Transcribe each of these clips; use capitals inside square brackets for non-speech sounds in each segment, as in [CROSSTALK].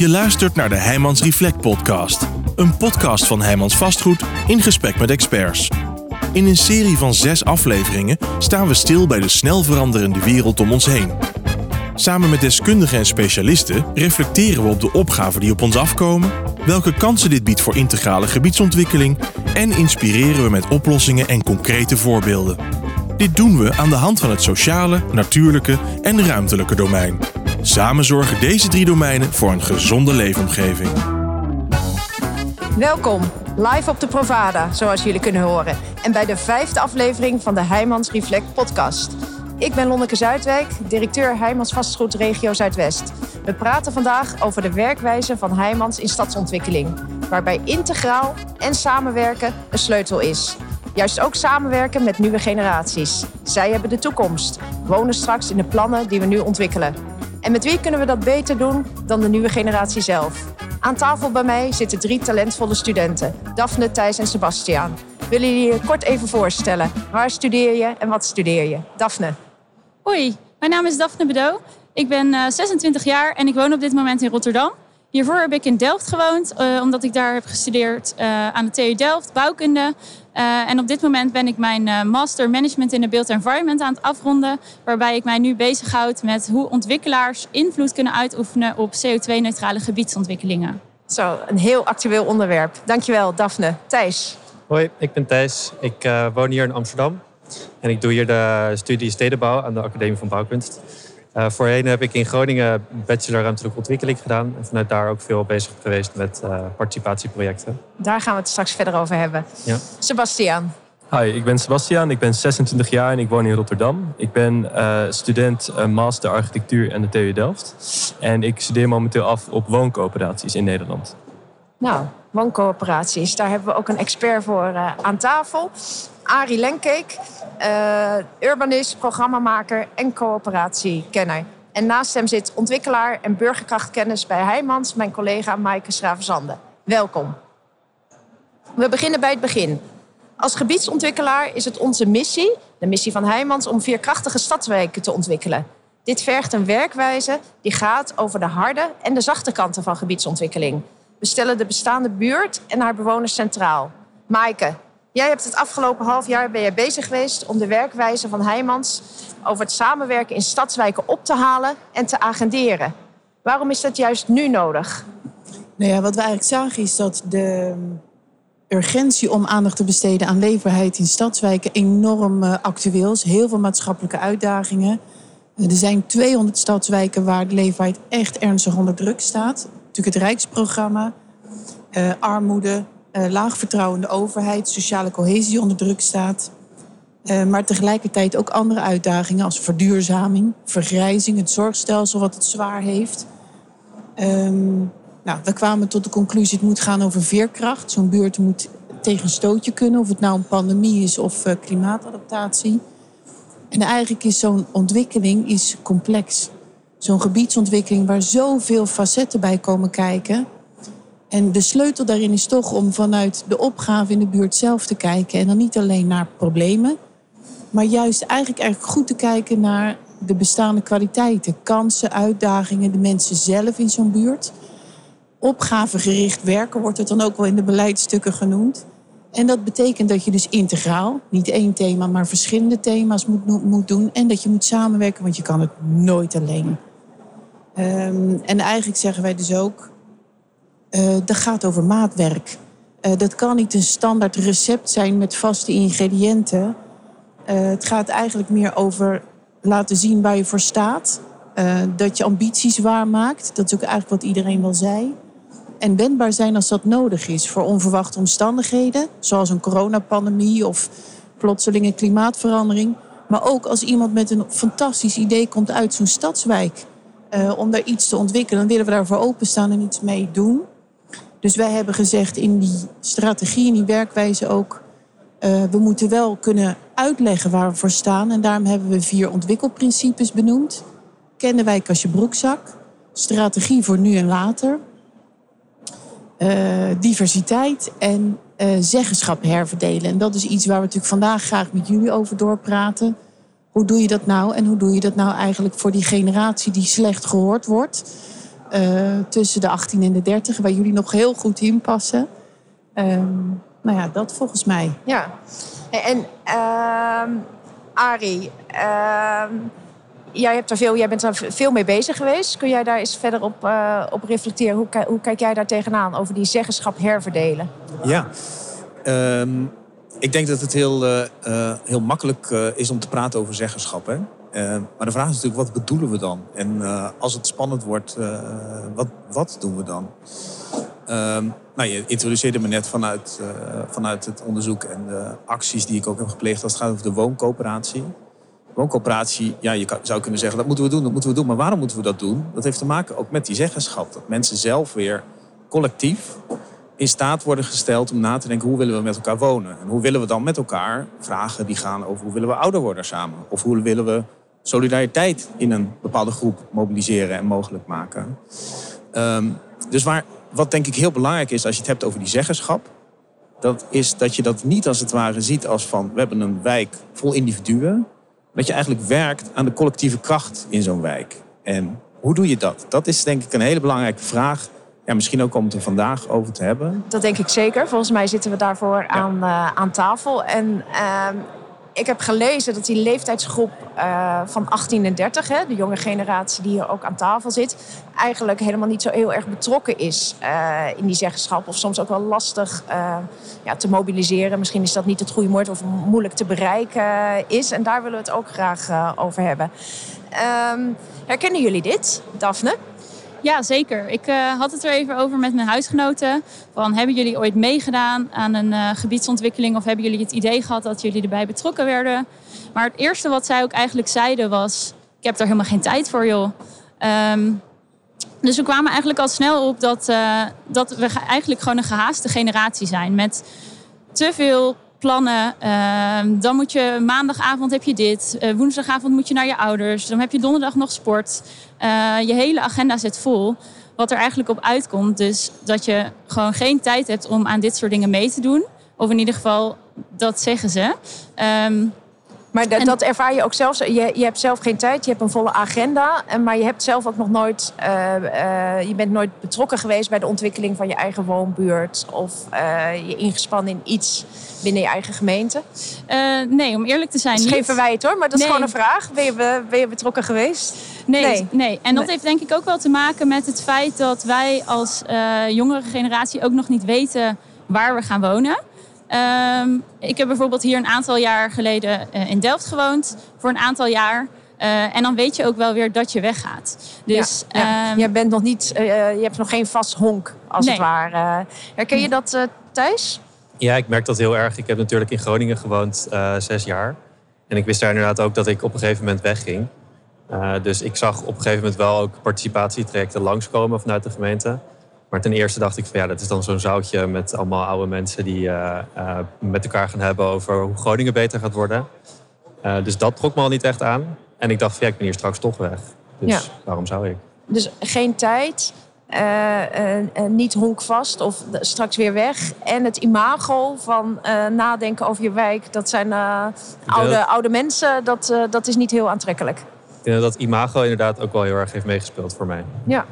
Je luistert naar de Heijmans Reflect podcast. Een podcast van Heijmans Vastgoed in gesprek met experts. In een serie van zes afleveringen staan we stil bij de snel veranderende wereld om ons heen. Samen met deskundigen en specialisten reflecteren we op de opgaven die op ons afkomen, welke kansen dit biedt voor integrale gebiedsontwikkeling en inspireren we met oplossingen en concrete voorbeelden. Dit doen we aan de hand van het sociale, natuurlijke en ruimtelijke domein. Samen zorgen deze drie domeinen voor een gezonde leefomgeving. Welkom, live op de Provada, zoals jullie kunnen horen. En bij de vijfde aflevering van de Heijmans Reflect podcast. Ik ben Lonneke Zuidwijk, directeur Heijmans Vastgoed Regio Zuidwest. We praten vandaag over de werkwijze van Heijmans in stadsontwikkeling. Waarbij integraal en samenwerken een sleutel is. Juist ook samenwerken met nieuwe generaties. Zij hebben de toekomst, wonen straks in de plannen die we nu ontwikkelen. En met wie kunnen we dat beter doen dan de nieuwe generatie zelf? Aan tafel bij mij zitten drie talentvolle studenten: Daphne, Thijs en Sebastiaan. Willen jullie je kort even voorstellen? Waar studeer je en wat studeer je? Daphne. Hoi, mijn naam is Daphne Bedo. Ik ben uh, 26 jaar en ik woon op dit moment in Rotterdam. Hiervoor heb ik in Delft gewoond, uh, omdat ik daar heb gestudeerd uh, aan de TU Delft, bouwkunde. Uh, en op dit moment ben ik mijn uh, Master Management in de Built Environment aan het afronden. Waarbij ik mij nu bezighoud met hoe ontwikkelaars invloed kunnen uitoefenen op CO2-neutrale gebiedsontwikkelingen. Zo, een heel actueel onderwerp. Dankjewel, Daphne. Thijs. Hoi, ik ben Thijs. Ik uh, woon hier in Amsterdam. En ik doe hier de studie stedenbouw aan de Academie van Bouwkunst. Uh, voorheen heb ik in Groningen bachelor ruimtelijke ontwikkeling gedaan. En vanuit daar ook veel bezig geweest met uh, participatieprojecten. Daar gaan we het straks verder over hebben. Ja. Sebastiaan. Hi, ik ben Sebastiaan. Ik ben 26 jaar en ik woon in Rotterdam. Ik ben uh, student Master Architectuur aan de TU Delft. En ik studeer momenteel af op wooncoöperaties in Nederland. Nou, wooncoöperaties. Daar hebben we ook een expert voor aan tafel. Arie Lenkeek, uh, urbanist, programmamaker en coöperatiekenner. En naast hem zit ontwikkelaar en burgerkrachtkennis bij Heijmans, mijn collega Maaike Schravenzande. Welkom. We beginnen bij het begin. Als gebiedsontwikkelaar is het onze missie, de missie van Heijmans, om veerkrachtige stadswijken te ontwikkelen. Dit vergt een werkwijze die gaat over de harde en de zachte kanten van gebiedsontwikkeling. We stellen de bestaande buurt en haar bewoners centraal. Maaike, Jij hebt het afgelopen half jaar ben bezig geweest om de werkwijze van Heijmans over het samenwerken in stadswijken op te halen en te agenderen. Waarom is dat juist nu nodig? Nou ja, wat we eigenlijk zagen is dat de urgentie om aandacht te besteden aan leefbaarheid in stadswijken enorm uh, actueel is. Heel veel maatschappelijke uitdagingen. Uh, er zijn 200 stadswijken waar de leefbaarheid echt ernstig onder druk staat. Natuurlijk het Rijksprogramma, uh, armoede, uh, laag vertrouwende overheid, sociale cohesie onder druk staat. Uh, maar tegelijkertijd ook andere uitdagingen als verduurzaming, vergrijzing, het zorgstelsel wat het zwaar heeft. Um, nou, we kwamen tot de conclusie het moet gaan over veerkracht. Zo'n buurt moet tegen een stootje kunnen, of het nou een pandemie is of klimaatadaptatie. En eigenlijk is zo'n ontwikkeling is complex. Zo'n gebiedsontwikkeling waar zoveel facetten bij komen kijken en de sleutel daarin is toch om vanuit de opgave in de buurt zelf te kijken. En dan niet alleen naar problemen, maar juist eigenlijk, eigenlijk goed te kijken naar de bestaande kwaliteiten, kansen, uitdagingen, de mensen zelf in zo'n buurt. Opgavegericht werken wordt het dan ook wel in de beleidsstukken genoemd. En dat betekent dat je dus integraal, niet één thema, maar verschillende thema's moet, moet doen. En dat je moet samenwerken, want je kan het nooit alleen. Um, en eigenlijk zeggen wij dus ook, uh, dat gaat over maatwerk. Uh, dat kan niet een standaard recept zijn met vaste ingrediënten. Uh, het gaat eigenlijk meer over laten zien waar je voor staat. dat je ambities waarmaakt. Dat is ook eigenlijk wat iedereen wel zei. En wendbaar zijn als dat nodig is voor onverwachte omstandigheden. Zoals een coronapandemie of plotselinge klimaatverandering. Maar ook als iemand met een fantastisch idee komt uit zo'n stadswijk. Om daar iets te ontwikkelen, dan willen we daarvoor openstaan en iets mee doen. Dus wij hebben gezegd in die strategie, in die werkwijze ook... Uh, we moeten wel kunnen uitleggen waar we voor staan. En daarom hebben we vier ontwikkelprincipes benoemd. Kennenwijk als je broekzak. Strategie voor nu en later. Uh, diversiteit en zeggenschap herverdelen. En dat is iets waar we natuurlijk vandaag graag met jullie over doorpraten. Hoe doe je dat nou? En hoe doe je dat nou eigenlijk voor die generatie die slecht gehoord wordt? eh, tussen de 18 en de 30, waar jullie nog heel goed in passen. Ehm, nou ja, dat volgens mij. Ja. En uh, Arie, ehm, jij, hebt er veel, jij bent er veel mee bezig geweest. Kun jij daar eens verder op, uh, op reflecteren? Hoe, hoe, kijk jij daar tegenaan over die zeggenschap herverdelen? Ja, ehm, ik denk dat het heel, uh, heel makkelijk is om te praten over zeggenschap. Hè? maar de vraag is natuurlijk, wat bedoelen we dan? En als het spannend wordt, wat, wat doen we dan? Um, nou, je introduceerde me net vanuit, vanuit het onderzoek en de acties die ik ook heb gepleegd als het gaat over de wooncoöperatie wooncoöperatie, ja, je zou kunnen zeggen dat moeten we doen, dat moeten we doen. Maar waarom moeten we dat doen? Dat heeft te maken ook met die zeggenschap. Dat mensen zelf weer collectief in staat worden gesteld om na te denken hoe willen we met elkaar wonen. En hoe willen we dan met elkaar vragen die gaan over hoe willen we ouder worden samen. Of hoe willen we solidariteit in een bepaalde groep mobiliseren en mogelijk maken. Ehm, dus waar, wat denk ik heel belangrijk is als je het hebt over die zeggenschap. Dat is dat je dat niet als het ware ziet als van we hebben een wijk vol individuen dat je eigenlijk werkt aan de collectieve kracht in zo'n wijk. En hoe doe je dat? Dat is denk ik een hele belangrijke vraag. Ja, misschien ook om het er vandaag over te hebben. Dat denk ik zeker. Volgens mij zitten we daarvoor aan, uh, aan tafel. En uh, ik heb gelezen dat die leeftijdsgroep uh, van 18 en 30, hè, de jonge generatie die hier ook aan tafel zit, eigenlijk helemaal niet zo heel erg betrokken is uh, in die zeggenschap. Of soms ook wel lastig ja, te mobiliseren. Misschien is dat niet het goede woord of moeilijk te bereiken is. En daar willen we het ook graag over hebben. Um, herkennen jullie dit, Daphne? Ja, zeker. Ik uh, had het er even over met mijn huisgenoten. Van, hebben jullie ooit meegedaan aan een uh, gebiedsontwikkeling... of hebben jullie het idee gehad dat jullie erbij betrokken werden? Maar het eerste wat zij ook eigenlijk zeiden was... ik heb daar helemaal geen tijd voor, joh. Um, dus we kwamen eigenlijk al snel op dat, uh, dat we eigenlijk gewoon een gehaaste generatie zijn... met te veel plannen. Uh, dan moet je maandagavond heb je dit. Uh, woensdagavond moet je naar je ouders. Dan heb je donderdag nog sport. Uh, je hele agenda zit vol. Wat er eigenlijk op uitkomt. Dus dat je gewoon geen tijd hebt om aan dit soort dingen mee te doen. Of in ieder geval, dat zeggen ze. Um, maar dat, dat, ervaar je ook zelf. Je, je hebt zelf geen tijd, je hebt een volle agenda. Maar je hebt zelf ook nog nooit. Uh, uh, je bent nooit betrokken geweest bij de ontwikkeling van je eigen woonbuurt. Of uh, je ingespannen in iets binnen je eigen gemeente. nee, om eerlijk te zijn. Dat is geen verwijt hoor, maar dat is gewoon een vraag. Ben je, ben je betrokken geweest? Nee, nee. nee. En dat nee. heeft denk ik ook wel te maken met het feit dat wij als jongere generatie ook nog niet weten waar we gaan wonen. Um, ik heb bijvoorbeeld hier een aantal jaar geleden uh, in Delft gewoond. Voor een aantal jaar. Uh, en dan weet je ook wel weer dat je weggaat. Dus, ja, ja. Um, je, bent nog niet, uh, je hebt nog geen vast honk, als nee. het ware. Herken je dat, Thijs? Ja, ik merk dat heel erg. Ik heb natuurlijk in Groningen gewoond zes jaar. En ik wist daar inderdaad ook dat ik op een gegeven moment wegging. dus ik zag op een gegeven moment wel ook participatietrajecten langskomen vanuit de gemeente. Maar ten eerste dacht ik van ja, dat is dan zo'n zoutje met allemaal oude mensen die uh, uh, met elkaar gaan hebben over hoe Groningen beter gaat worden. Uh, dus dat trok me al niet echt aan. En ik dacht van ja, ik ben hier straks toch weg. Dus ja. waarom zou ik? Dus geen tijd, niet honkvast of straks weer weg. En het imago van nadenken over je wijk, dat zijn oude, oude mensen, dat, dat is niet heel aantrekkelijk. Ik denk dat dat imago inderdaad ook wel heel erg heeft meegespeeld voor mij. Ja.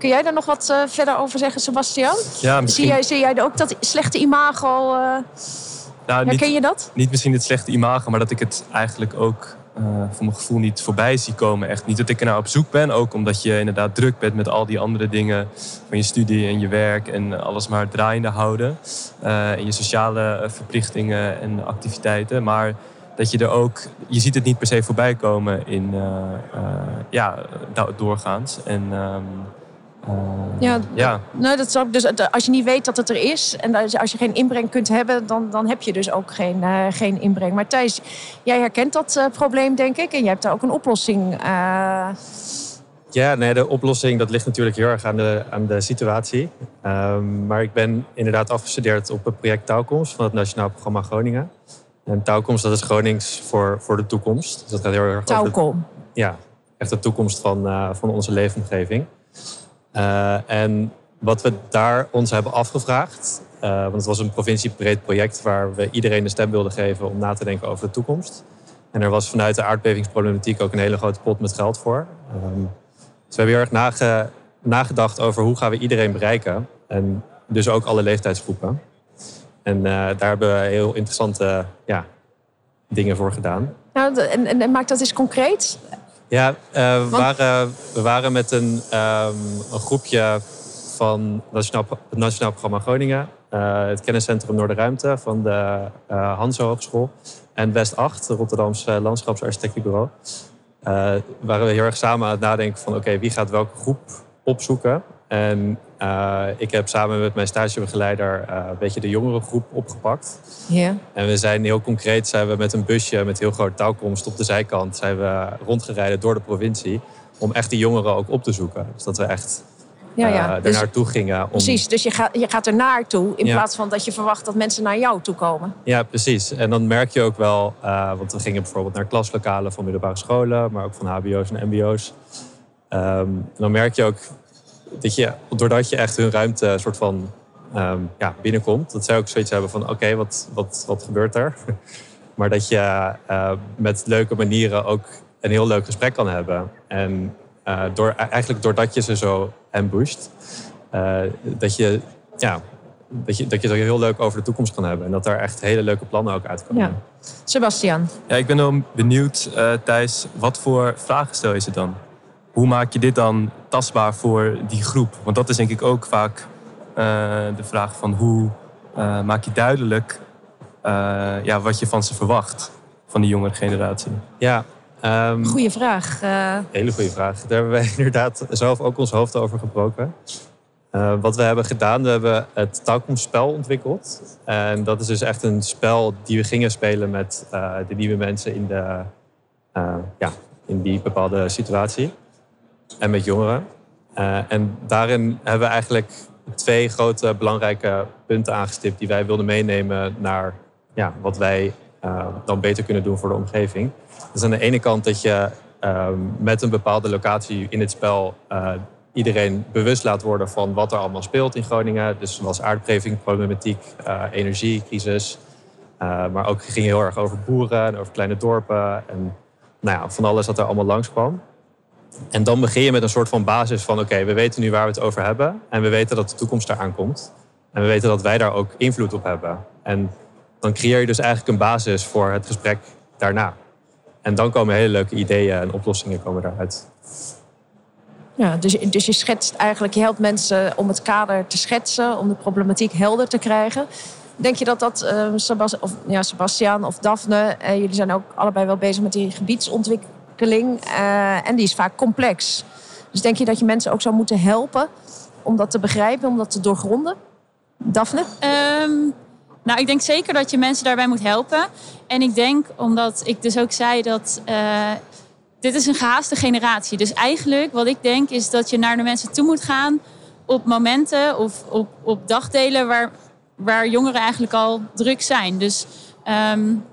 Kun jij daar nog wat uh, verder over zeggen, Sebastian? Ja, misschien... zie, jij, zie jij ook dat slechte imago? Uh, nou, herken niet, je dat? Niet misschien het slechte imago, maar dat ik het eigenlijk ook uh, voor mijn gevoel niet voorbij zie komen. Echt niet dat ik er nou op zoek ben, ook omdat je inderdaad druk bent met al die andere dingen van je studie en je werk en alles maar draaiende houden. en je sociale verplichtingen en activiteiten. Maar dat je er ook, je ziet het niet per se voorbij komen in, ja, doorgaans. En um, uh, ja, ja. Nou, dat is ook, dus als je niet weet dat het er is en als je geen inbreng kunt hebben, dan, dan heb je dus ook geen, uh, geen inbreng. Maar Thijs, jij herkent dat uh, probleem, denk ik, en jij hebt daar ook een oplossing. Ja, nee, de oplossing dat ligt natuurlijk heel erg aan de, aan de situatie. Um, maar ik ben inderdaad afgestudeerd op het project Touwkomst van het Nationaal Programma Groningen. En Touwkomst, dat is Gronings voor, voor de toekomst. Dus dat gaat heel erg Touwkom. over de, ja, echt de toekomst van, van onze leefomgeving. Uh, en wat we daar ons hebben afgevraagd, uh, want het was een provinciebreed project waar we iedereen de stem wilden geven om na te denken over de toekomst. En er was vanuit de aardbevingsproblematiek ook een hele grote pot met geld voor. Um, dus we hebben heel erg nage, nagedacht over hoe gaan we iedereen bereiken. En dus ook alle leeftijdsgroepen. En uh, daar hebben we heel interessante ja, dingen voor gedaan. Nou, en, en maak dat eens concreet. Ja, uh, we, waren, we waren met een, um, een groepje van Nationaal, het Nationaal Programma Groningen, uh, het Kenniscentrum Noorderruimte van de uh, Hanse Hogeschool en West 8, het Rotterdamse Landschapsarchitectenbureau. Waren we heel erg samen aan het nadenken van oké, wie gaat welke groep opzoeken. En uh, ik heb samen met mijn stagebegeleider uh, een beetje de jongere groep opgepakt. Ja. En we zijn heel concreet zijn we met een busje met heel groot touwkomst op de zijkant zijn we rondgereden door de provincie om echt die jongeren ook op te zoeken. Dus dat we echt ja, ja. Uh, er dus, naartoe gingen. Om... Precies, dus je gaat, je gaat er naartoe in ja. plaats van dat je verwacht dat mensen naar jou toe komen. Ja, precies. En dan merk je ook wel, uh, want we gingen bijvoorbeeld naar klaslokalen van middelbare scholen, maar ook van HBO's en MBO's. Um, en dan merk je ook dat je, doordat je echt hun ruimte soort van um, ja, binnenkomt, dat zij ook zoiets hebben van: oké, okay, wat, wat, wat gebeurt er? [LAUGHS] maar dat je uh, met leuke manieren ook een heel leuk gesprek kan hebben. En uh, door, eigenlijk doordat je ze zo ambusht, uh, dat je ja, dat je, dat je het heel leuk over de toekomst kan hebben. En dat daar echt hele leuke plannen ook uitkomen. Ja. Sebastian. Ja, ik ben dan benieuwd, uh, Thijs, wat voor vragen stel je ze dan? Hoe maak je dit dan tastbaar voor die groep? Want dat is denk ik ook vaak uh, de vraag van hoe uh, maak je duidelijk ja, wat je van ze verwacht, van die jongere generatie? Ja, Um, goeie vraag. Uh... Hele goede vraag. Daar hebben wij [LAUGHS] inderdaad zelf ook ons hoofd over gebroken. Uh, wat we hebben gedaan, we hebben het touwkomstspel ontwikkeld. En dat is dus echt een spel die we gingen spelen met uh, de nieuwe mensen in, de, ja, in die bepaalde situatie. En met jongeren. en daarin hebben we eigenlijk twee grote belangrijke punten aangestipt die wij wilden meenemen naar ja, wat wij dan beter kunnen doen voor de omgeving. Dus aan de ene kant dat je uh, met een bepaalde locatie in het spel uh, iedereen bewust laat worden van wat er allemaal speelt in Groningen. Dus zoals aardbeving, problematiek, uh, energiecrisis. maar ook ging heel erg over boeren en over kleine dorpen. En nou ja, van alles wat er allemaal langskwam. En dan begin je met een soort van basis van... oké, we weten nu waar we het over hebben. En we weten dat de toekomst eraan komt. En we weten dat wij daar ook invloed op hebben. En dan creëer je dus eigenlijk een basis voor het gesprek daarna. En dan komen hele leuke ideeën en oplossingen komen daaruit. Ja, dus, dus je schetst eigenlijk, je helpt mensen om het kader te schetsen, om de problematiek helder te krijgen. Denk je dat dat, uh, of, ja, Sebastian of Daphne, uh, jullie zijn ook allebei wel bezig met die gebiedsontwikkeling uh, en die is vaak complex. Dus denk je dat je mensen ook zou moeten helpen om dat te begrijpen, om dat te doorgronden? Daphne? Um... Nou, ik denk zeker dat je mensen daarbij moet helpen. En ik denk, omdat ik dus ook zei dat uh, dit is een gehaaste generatie. Dus eigenlijk wat ik denk is dat je naar de mensen toe moet gaan op momenten of op, op dagdelen waar, waar jongeren eigenlijk al druk zijn. Dus um,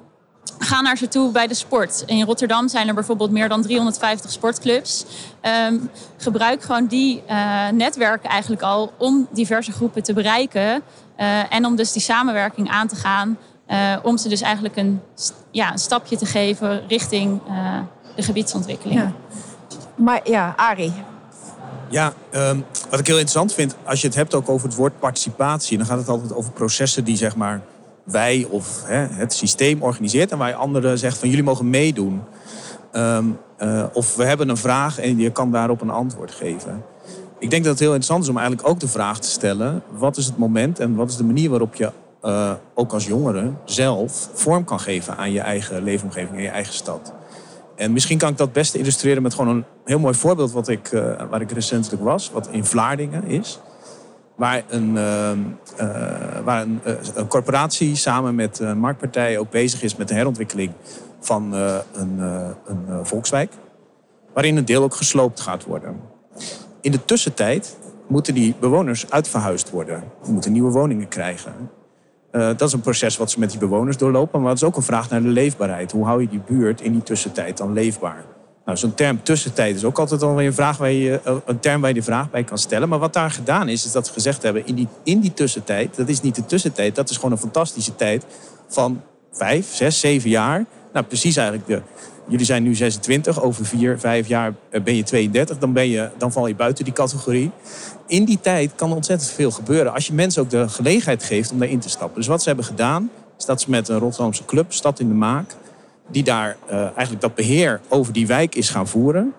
ga naar ze toe bij de sport. In Rotterdam zijn er bijvoorbeeld meer dan 350 sportclubs. Um, gebruik gewoon die uh, netwerken eigenlijk al om diverse groepen te bereiken. Uh, en om dus die samenwerking aan te gaan. Uh, om ze dus eigenlijk een, ja, een stapje te geven richting de gebiedsontwikkeling. Ja. Maar ja, Arie. Ja, um, wat ik heel interessant vind, als je het hebt ook over het woord participatie, dan gaat het altijd over processen die zeg maar wij of hè, het systeem organiseert en waar anderen zegt van jullie mogen meedoen. Um, uh, of we hebben een vraag en je kan daarop een antwoord geven. Ik denk dat het heel interessant is om eigenlijk ook de vraag te stellen: wat is het moment en wat is de manier waarop je uh, ook als jongere zelf vorm kan geven aan je eigen leefomgeving en je eigen stad? En misschien kan ik dat best illustreren met gewoon een heel mooi voorbeeld wat ik, uh, waar ik recentelijk was, wat in Vlaardingen is waar een, uh, uh, waar een, uh, een, corporatie samen met een marktpartij ook bezig is met de herontwikkeling van een, een volkswijk. Waarin een deel ook gesloopt gaat worden. In de tussentijd moeten die bewoners uitverhuisd worden. Die moeten nieuwe woningen krijgen. dat is een proces wat ze met die bewoners doorlopen. Maar het is ook een vraag naar de leefbaarheid. Hoe hou je die buurt in die tussentijd dan leefbaar? Nou, zo'n term tussentijd is ook altijd alweer een, vraag waar je, eh, een term waar je de vraag bij kan stellen. Maar wat daar gedaan is, is dat we gezegd hebben... in die, in die tussentijd, dat is niet de tussentijd... dat is gewoon een fantastische tijd van vijf, zes, zeven jaar... Nou, precies eigenlijk. De, jullie zijn nu 26, over vier, vijf jaar eh, ben je 32. Dan, ben je, dan val je buiten die categorie. In die tijd kan ontzettend veel gebeuren. Als je mensen ook de gelegenheid geeft om daarin te stappen. Dus wat ze hebben gedaan, is dat ze met een Rotterdamse club, Stad in de Maak... die daar uh, eigenlijk dat beheer over die wijk is gaan voeren.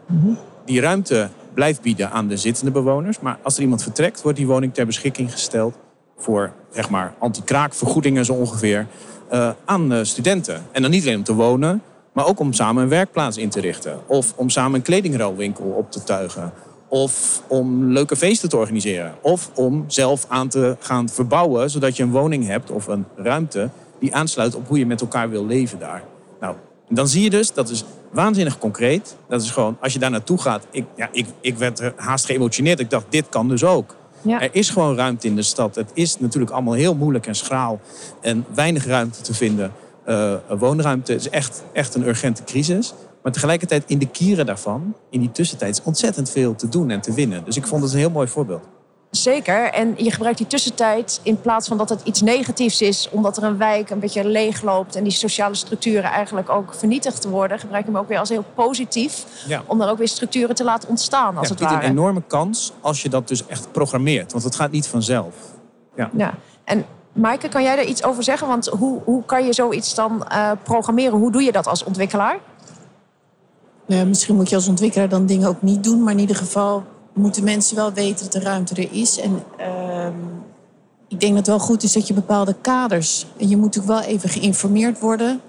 Die ruimte blijft bieden aan de zittende bewoners. Maar als er iemand vertrekt, wordt die woning ter beschikking gesteld... voor, zeg maar, anti-kraakvergoedingen zo ongeveer... Uh, aan uh, studenten. En dan niet alleen om te wonen, maar ook om samen een werkplaats in te richten. Of om samen een kledingruilwinkel op te tuigen. Of om leuke feesten te organiseren. Of om zelf aan te gaan verbouwen, zodat je een woning hebt of een ruimte die aansluit op hoe je met elkaar wil leven daar. Dan zie je dus, dat is waanzinnig concreet. Dat is gewoon, als je daar naartoe gaat. Ik, ja, ik, ik werd haast geëmotioneerd. Ik dacht, dit kan dus ook. Ja. Er is gewoon ruimte in de stad. Het is natuurlijk allemaal heel moeilijk en schraal. En weinig ruimte te vinden. Uh, woonruimte is echt, echt een urgente crisis. Maar tegelijkertijd in de kieren daarvan, in die tussentijd, is ontzettend veel te doen en te winnen. Dus ik vond het een heel mooi voorbeeld. Zeker. En je gebruikt die tussentijd in plaats van dat het iets negatiefs is, omdat er een wijk een beetje leeg loopt en die sociale structuren eigenlijk ook vernietigd worden, gebruik je hem ook weer als heel positief. Ja. Om dan ook weer structuren te laten ontstaan, als ja, het is een enorme kans als je dat dus echt programmeert, want het gaat niet vanzelf. Ja. ja. En Maaike, kan jij daar iets over zeggen? Want hoe, hoe kan je zoiets dan uh, programmeren? Hoe doe je dat als ontwikkelaar? Nou, misschien moet je als ontwikkelaar dan dingen ook niet doen, maar in ieder geval moeten mensen wel weten dat de ruimte er is. En uh, ik denk dat het wel goed is dat je bepaalde kaders. En je moet natuurlijk wel even geïnformeerd worden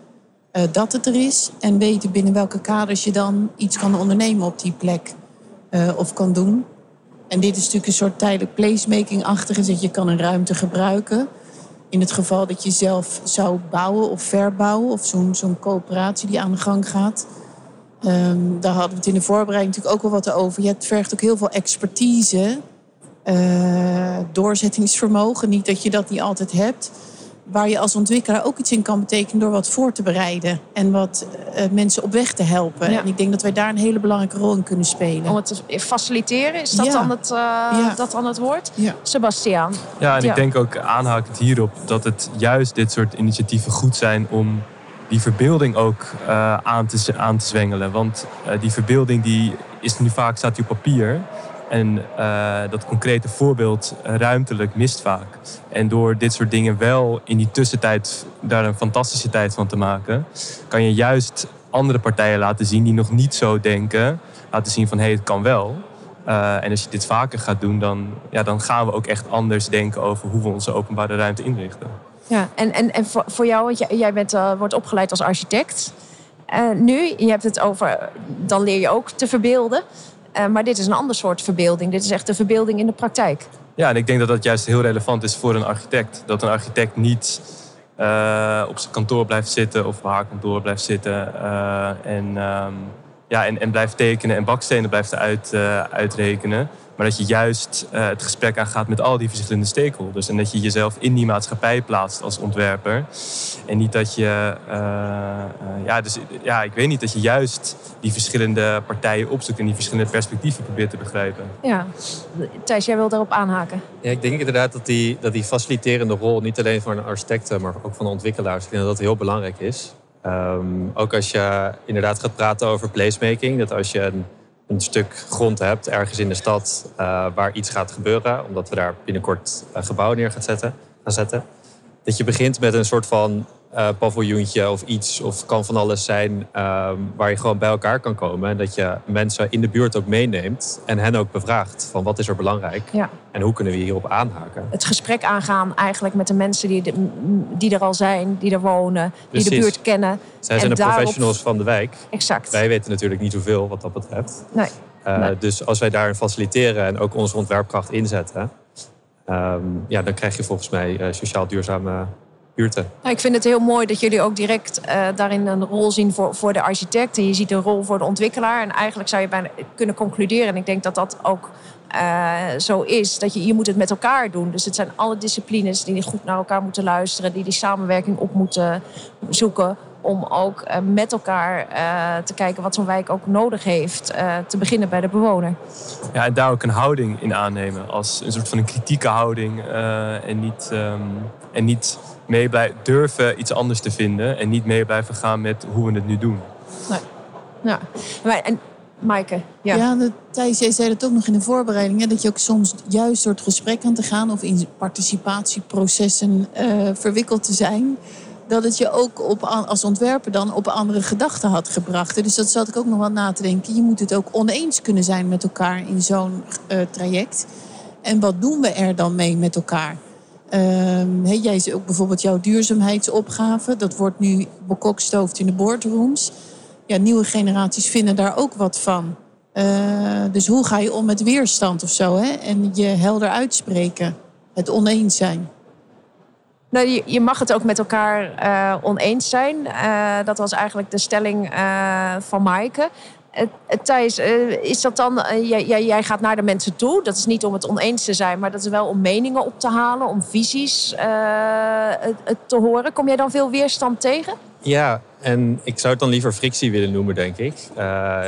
uh, dat het er is. En weten binnen welke kaders je dan iets kan ondernemen op die plek. Uh, of kan doen. En dit is natuurlijk een soort tijdelijk placemaking-achtig. Dat je kan een ruimte gebruiken. In het geval dat je zelf zou bouwen of verbouwen. Of zo'n zo'n coöperatie die aan de gang gaat. Um, daar hadden we het in de voorbereiding natuurlijk ook wel wat over. Je vergt ook heel veel expertise, uh, doorzettingsvermogen. Niet dat je dat niet altijd hebt. Waar je als ontwikkelaar ook iets in kan betekenen door wat voor te bereiden. En wat uh, mensen op weg te helpen. Ja. En ik denk dat wij daar een hele belangrijke rol in kunnen spelen. Om het te faciliteren, is dat, ja. dan, het, uh, ja. dat dan het woord? Sebastiaan. Ja, en ik denk ook aanhakend hierop dat het juist dit soort initiatieven goed zijn om die verbeelding ook uh, aan, te, aan te zwengelen. Want uh, die verbeelding die is nu vaak staat die op papier. En uh, dat concrete voorbeeld ruimtelijk mist vaak. En door dit soort dingen wel in die tussentijd daar een fantastische tijd van te maken, kan je juist andere partijen laten zien die nog niet zo denken, laten zien van hé, hey, het kan wel. En als je dit vaker gaat doen, dan, ja, dan gaan we ook echt anders denken over hoe we onze openbare ruimte inrichten. Ja, en, en, en voor, voor jou, want jij, bent, uh, wordt opgeleid als architect. Uh, nu, je hebt het over, dan leer je ook te verbeelden. Uh, maar dit is een ander soort verbeelding. Dit is echt de verbeelding in de praktijk. Ja, en ik denk dat dat juist heel relevant is voor een architect. Dat een architect niet op zijn kantoor blijft zitten of op haar kantoor blijft zitten. en, um, ja, en, en blijft tekenen en bakstenen blijft uit, uitrekenen. Maar dat je juist uh, het gesprek aangaat met al die verschillende stakeholders. En dat je jezelf in die maatschappij plaatst als ontwerper. En niet dat je, uh, uh, ja, dus, ja, ik weet niet, dat je juist die verschillende partijen opzoekt en die verschillende perspectieven probeert te begrijpen. Ja, Thijs, jij wil daarop aanhaken. Ja, ik denk inderdaad dat die, dat die faciliterende rol niet alleen voor een architect, maar ook van de ontwikkelaars, ik denk dat dat heel belangrijk is. Um, ook als je inderdaad gaat praten over placemaking, dat als je een een stuk grond hebt ergens in de stad uh, waar iets gaat gebeuren, omdat we daar binnenkort een gebouw neer gaan zetten, gaan zetten. Dat je begint met een soort van uh, paviljoentje of iets, of kan van alles zijn, uh, waar je gewoon bij elkaar kan komen. En dat je mensen in de buurt ook meeneemt en hen ook bevraagt van wat is er belangrijk ja. en hoe kunnen we hierop aanhaken. Het gesprek aangaan eigenlijk met de mensen die, de, die er al zijn, die er wonen, Precies. die de buurt kennen. Zij zijn de daarop... professionals van de wijk. Exact. Wij weten natuurlijk niet zoveel wat dat betreft. Nee. Uh, nee. Dus als wij daarin faciliteren en ook onze ontwerpkracht inzetten, um, ja, dan krijg je volgens mij uh, sociaal duurzame buurten. Nou, ik vind het heel mooi dat jullie ook direct uh, daarin een rol zien voor, voor de architect. En je ziet een rol voor de ontwikkelaar. En eigenlijk zou je bijna kunnen concluderen, en ik denk dat dat ook uh, zo is, dat je, je moet het met elkaar doen. Dus het zijn alle disciplines die goed naar elkaar moeten luisteren, die die samenwerking op moeten zoeken om ook uh, met elkaar uh, te kijken wat zo'n wijk ook nodig heeft. Uh, te beginnen bij de bewoner. Ja, en daar ook een houding in aannemen. Als een soort van een kritieke houding. en niet, um, en niet mee blij, durven iets anders te vinden en niet mee blijven gaan met hoe we het nu doen. Ja. Maar, en Maaike, ja. Ja, de, Thijs, jij zei dat ook nog in de voorbereiding. Hè, dat je ook soms juist door het gesprek aan te gaan... of in participatieprocessen eh, verwikkeld te zijn... dat het je ook op, als ontwerper dan op andere gedachten had gebracht. Dus dat zat ik ook nog wel na te denken. Je moet het ook oneens kunnen zijn met elkaar in zo'n eh, traject. En wat doen we er dan mee met elkaar? Ehm, jij zei ook bijvoorbeeld jouw duurzaamheidsopgave. Dat wordt nu bekokstoofd in de boardrooms ja, nieuwe generaties vinden daar ook wat van. Uh, dus hoe ga je om met weerstand of zo? Hè? En je helder uitspreken. Het oneens zijn. Nou, je, mag het ook met elkaar uh, oneens zijn. Uh, dat was eigenlijk de stelling van Maaike. Thijs, is dat dan... Jij, jij, gaat naar de mensen toe. Dat is niet om het oneens te zijn, maar dat is wel om meningen op te halen. Om visies te horen. Kom jij dan veel weerstand tegen? Ja, en ik zou het dan liever frictie willen noemen, denk ik. Uh,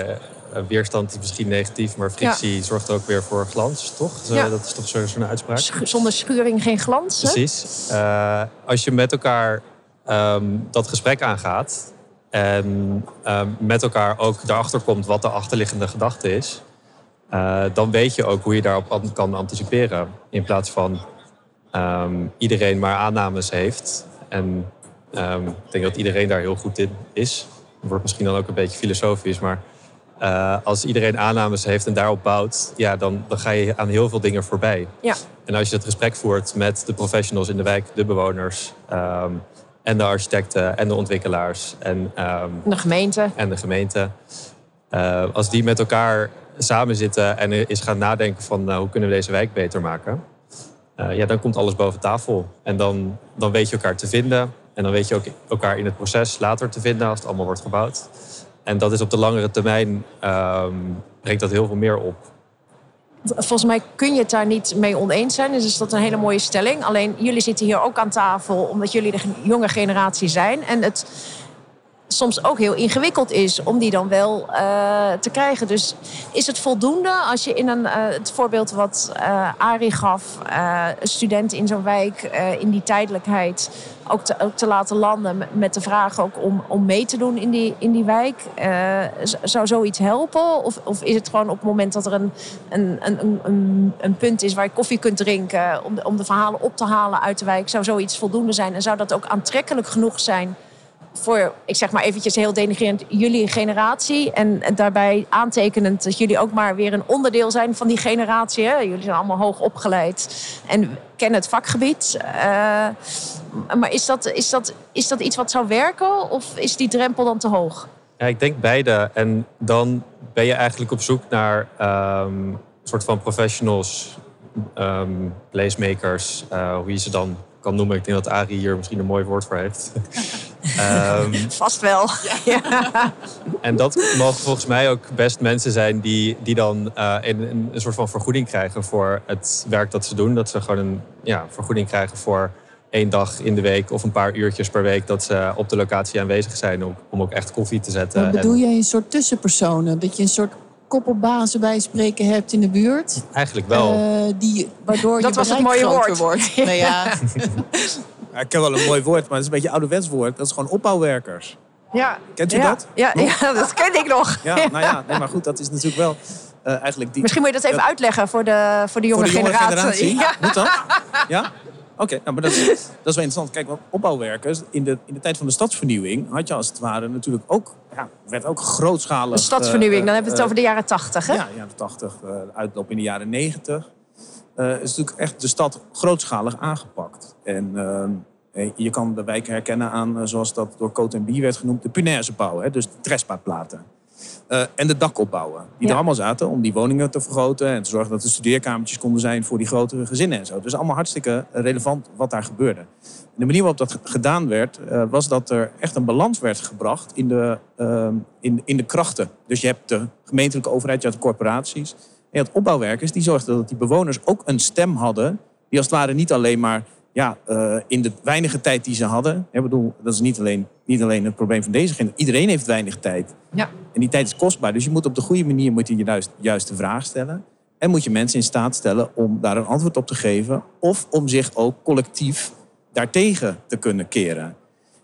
weerstand is misschien negatief, maar frictie zorgt ook weer voor glans, toch? Zo, ja. Dat is toch zo'n zo uitspraak? Zonder schuring geen glans. Precies. Uh, als je met elkaar um, dat gesprek aangaat en um, met elkaar ook erachter komt wat de achterliggende gedachte is, uh, dan weet je ook hoe je daarop kan anticiperen. In plaats van um, iedereen maar aannames heeft en Um, ik denk dat iedereen daar heel goed in is. Het wordt misschien dan ook een beetje filosofisch, maar uh, als iedereen aannames heeft en daarop bouwt, ja, dan, dan ga je aan heel veel dingen voorbij. Ja. En als je het gesprek voert met de professionals in de wijk, de bewoners um, en de architecten en de ontwikkelaars en um, de gemeente. En de gemeente. Uh, als die met elkaar samen zitten en eens gaan nadenken van uh, hoe kunnen we deze wijk beter maken. ja, dan komt alles boven tafel. En dan, dan weet je elkaar te vinden. En dan weet je ook elkaar in het proces later te vinden als het allemaal wordt gebouwd. En dat is op de langere termijn, um, brengt dat heel veel meer op. Volgens mij kun je het daar niet mee oneens zijn. Dus is dat een hele mooie stelling. Alleen jullie zitten hier ook aan tafel omdat jullie de jonge generatie zijn. En het soms ook heel ingewikkeld is om die dan wel uh, te krijgen. Dus is het voldoende als je in een, uh, het voorbeeld wat uh, Arie gaf, student in zo'n wijk in die tijdelijkheid ook te, ook te, laten landen met de vraag ook om, om mee te doen in die, in die wijk. zou zoiets helpen? Of, of is het gewoon op het moment dat er een, een, een, een, een punt is waar je koffie kunt drinken om de, om de verhalen op te halen uit de wijk, zou zoiets voldoende zijn? En zou dat ook aantrekkelijk genoeg zijn? Voor, ik zeg maar eventjes heel denigrerend, jullie generatie. En, daarbij aantekenend dat jullie ook maar weer een onderdeel zijn van die generatie. Hè? Jullie zijn allemaal hoog opgeleid en kennen het vakgebied. Uh, maar is dat, is, dat, is dat iets wat zou werken of is die drempel dan te hoog? Ja, ik denk beide. En dan ben je eigenlijk op zoek naar um, soort van professionals, um, placemakers, uh, hoe je ze dan kan noemen. Ik denk dat Arie hier misschien een mooi woord voor heeft. [LAUGHS] um, [LAUGHS] Vast wel. [LAUGHS] Ja. En dat mogen volgens mij ook best mensen zijn die, die dan uh, een, een, soort van vergoeding krijgen voor het werk dat ze doen. Dat ze gewoon een ja, vergoeding krijgen voor één dag in de week of een paar uurtjes per week dat ze op de locatie aanwezig zijn om, om ook echt koffie te zetten. Maar bedoel jij een soort tussenpersonen? Dat je een soort koppelbazen bij spreken hebt in de buurt. Eigenlijk wel. Uh, die, waardoor dat je was het mooie woord. wordt. nou [LAUGHS] ja. Ik ken wel een mooi woord, maar het is een beetje ouderwets woord. Dat is gewoon opbouwwerkers. Ja. Kent u ja. dat? Ja, ja, [LAUGHS] dat ken ik nog. Ja, nou ja, nee, maar goed, dat is natuurlijk wel uh, eigenlijk die... Misschien moet je dat even uitleggen voor de, voor de jonge, voor de jonge generatie. generatie. Ja. Moet dat? Ja? Oké, okay, nou, maar dat is, dat is wel interessant. Kijk, want opbouwwerkers, in de, in de tijd van de stadsvernieuwing had je als het ware natuurlijk ook, ja, werd ook grootschalig. De stadsvernieuwing, uh, dan hebben we het over de jaren 80, hè? Ja, jaren 80, uh, uitloop in de jaren 90. Uh, is natuurlijk echt de stad grootschalig aangepakt. En je kan de wijken herkennen aan, zoals dat door Coat en Bier werd genoemd, de punairsebouw, hè, dus de trespaatplaten. Uh, en de dak opbouwen. Die ja. er allemaal zaten om die woningen te vergroten. En te zorgen dat er studeerkamertjes konden zijn voor die grotere gezinnen en zo. Dus allemaal hartstikke relevant wat daar gebeurde. En de manier waarop dat gedaan werd, uh, was dat er echt een balans werd gebracht in de, uh, in, in de krachten. Dus je hebt de gemeentelijke overheid, je had de corporaties. En je had opbouwwerkers die zorgden dat die bewoners ook een stem hadden. Die als het ware niet alleen maar ja, uh, in de weinige tijd die ze hadden. Ik bedoel, dat is niet alleen, niet alleen het probleem van deze generatie. Iedereen heeft weinig tijd. Ja. En die tijd is kostbaar. Dus je moet op de goede manier moet je de juist, juiste vraag stellen. En moet je mensen in staat stellen om daar een antwoord op te geven. Of om zich ook collectief daartegen te kunnen keren.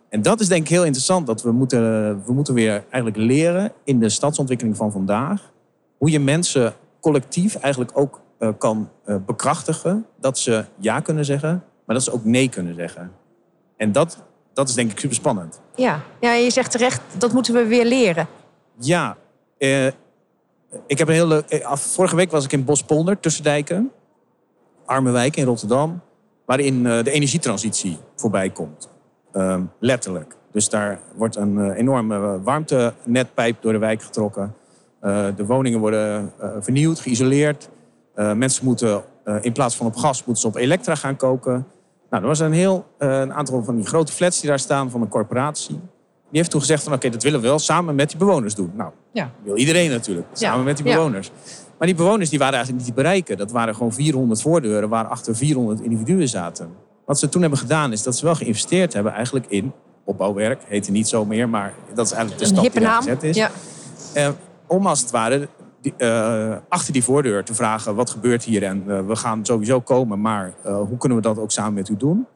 En dat is denk ik heel interessant. Dat we moeten, we moeten weer eigenlijk leren in de stadsontwikkeling van vandaag. Hoe je mensen collectief eigenlijk ook uh, kan uh, bekrachtigen. Dat ze ja kunnen zeggen, maar dat ze ook nee kunnen zeggen. En dat, dat is denk ik super spannend. Ja. ja, je zegt terecht, dat moeten we weer leren. Ja, uh, ik heb een hele. Vorige week was ik in Bospolder, Tussendijken. Arme wijk in Rotterdam. Waarin de energietransitie voorbij komt. Ehm, letterlijk. Dus daar wordt een enorme warmtenetpijp door de wijk getrokken. De woningen worden vernieuwd, geïsoleerd. mensen moeten in plaats van op gas moeten ze op elektra gaan koken. Nou, er was een heel een aantal van die grote flats die daar staan van een corporatie. Die heeft toen gezegd van oké, dat willen we wel samen met die bewoners doen. Nou, ja. wil iedereen natuurlijk. Samen met die bewoners. Maar die bewoners die waren eigenlijk niet te bereiken. Dat waren gewoon 400 voordeuren waar achter 400 individuen zaten. Wat ze toen hebben gedaan is dat ze wel geïnvesteerd hebben eigenlijk in opbouwwerk. Heette niet zo meer, maar dat is eigenlijk de stap die gezet is. Ja. Om als het ware uh, achter die voordeur te vragen wat gebeurt hier en uh, we gaan sowieso komen, maar hoe kunnen we dat ook samen met u doen?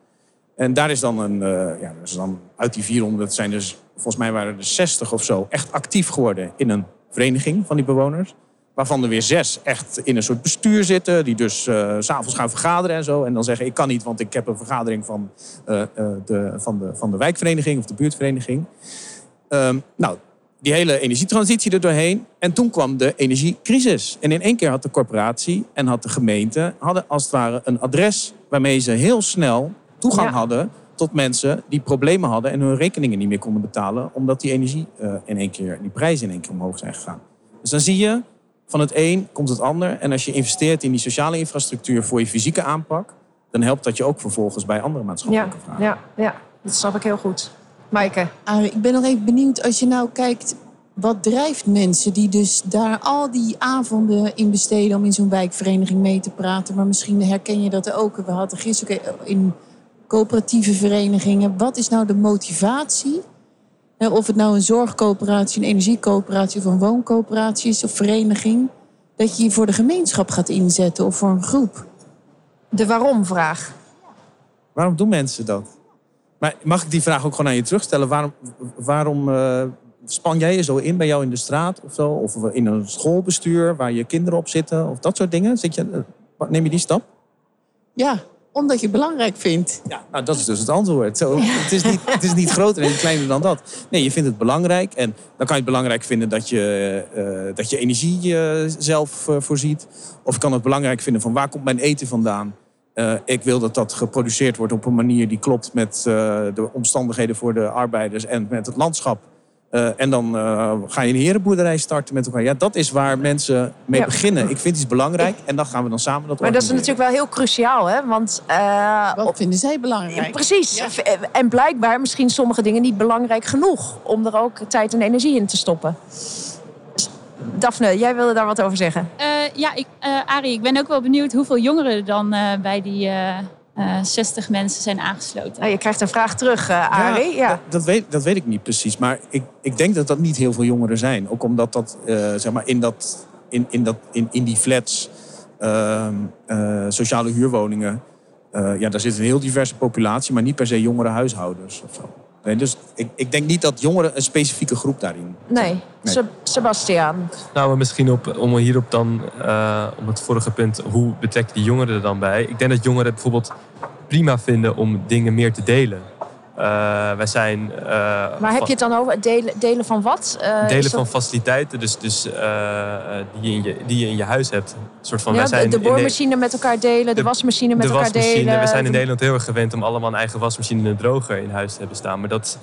En daar is dan een, ja, dus dan uit die 400 zijn dus, volgens mij waren er 60 of zo, echt actief geworden in een vereniging van die bewoners. Waarvan er weer zes echt in een soort bestuur zitten, die dus uh, s'avonds gaan vergaderen en zo. En dan zeggen: Ik kan niet, want ik heb een vergadering van, de, van, de, van de wijkvereniging of de buurtvereniging. Um, nou, die hele energietransitie er doorheen. En toen kwam de energiecrisis. En in één keer had de corporatie en had de gemeente hadden als het ware een adres waarmee ze heel snel toegang hadden tot mensen die problemen hadden en hun rekeningen niet meer konden betalen, omdat die energie uh, in één keer, die prijzen in één keer omhoog zijn gegaan. Dus dan zie je, van het een komt het ander. En als je investeert in die sociale infrastructuur voor je fysieke aanpak, dan helpt dat je ook vervolgens bij andere maatschappelijke ja, vragen. Ja, ja, dat snap ik heel goed. Maaike? Ah, ik ben nog even benieuwd, als je nou kijkt, wat drijft mensen die dus daar al die avonden in besteden om in zo'n wijkvereniging mee te praten? Maar misschien herken je dat ook. We hadden gisteren in coöperatieve verenigingen. Wat is nou de motivatie? Of het nou een zorgcoöperatie, een energiecoöperatie of een wooncoöperatie is of vereniging. Dat je je voor de gemeenschap gaat inzetten of voor een groep. De waarom-vraag. Waarom doen mensen dat? Maar mag ik die vraag ook gewoon aan je terugstellen? Waarom, waarom uh, span jij je zo in bij jou in de straat of zo? Of in een schoolbestuur waar je kinderen op zitten? Of dat soort dingen? Zit je, eh, neem je die stap? Ja, omdat je het belangrijk vindt. Ja, nou, dat is dus het antwoord. Zo, het, is niet, het is niet groter en kleiner dan dat. Nee, je vindt het belangrijk. En dan kan je het belangrijk vinden dat je, uh, dat je energie uh, zelf uh, voorziet. Of je kan het belangrijk vinden van waar komt mijn eten vandaan. Ik wil dat dat geproduceerd wordt op een manier die klopt met de omstandigheden voor de arbeiders en met het landschap. Uh, en dan uh, ga je een herenboerderij starten met elkaar. Ja, dat is waar mensen mee ja. beginnen. Ik vind iets belangrijk en dan gaan we dan samen dat Maar dat is natuurlijk wel heel cruciaal, hè? Want, uh, Wat vinden zij belangrijk? Ja, precies. Ja. En blijkbaar misschien sommige dingen niet belangrijk genoeg... om er ook tijd en energie in te stoppen. Daphne, jij wilde daar wat over zeggen. Ja, ik, Arie, ik ben ook wel benieuwd hoeveel jongeren er dan bij die uh, eh, 60 mensen zijn aangesloten. Oh, je krijgt een vraag terug, uh, Arie. Ja, ja. Dat, weet, dat weet ik niet precies. Maar ik, ik denk dat dat niet heel veel jongeren zijn. Ook omdat dat, uh, zeg maar, in, dat, in, in, dat, in, in die flats, ehm, sociale huurwoningen... ja, daar zit een heel diverse populatie, maar niet per se jongere huishoudens of zo. Nee, dus ik, ik denk niet dat jongeren een specifieke groep daarin Nee, nee. Sebastiaan. Nou, maar misschien op, om hierop dan, uh, om het vorige punt, hoe betrek je die jongeren er dan bij? Ik denk dat jongeren bijvoorbeeld prima vinden om dingen meer te delen. Uh, wij zijn. Uh, maar heb je het dan over delen, delen van wat? Uh, delen van faciliteiten, dus, dus die, je in je, die je in je huis hebt. Een soort van, ja, wij zijn de, de boormachine met elkaar delen, de, de wasmachine met de elkaar wasmachine. delen. We zijn in Nederland heel erg gewend om allemaal een eigen wasmachine en een droger in huis te hebben staan. Maar dat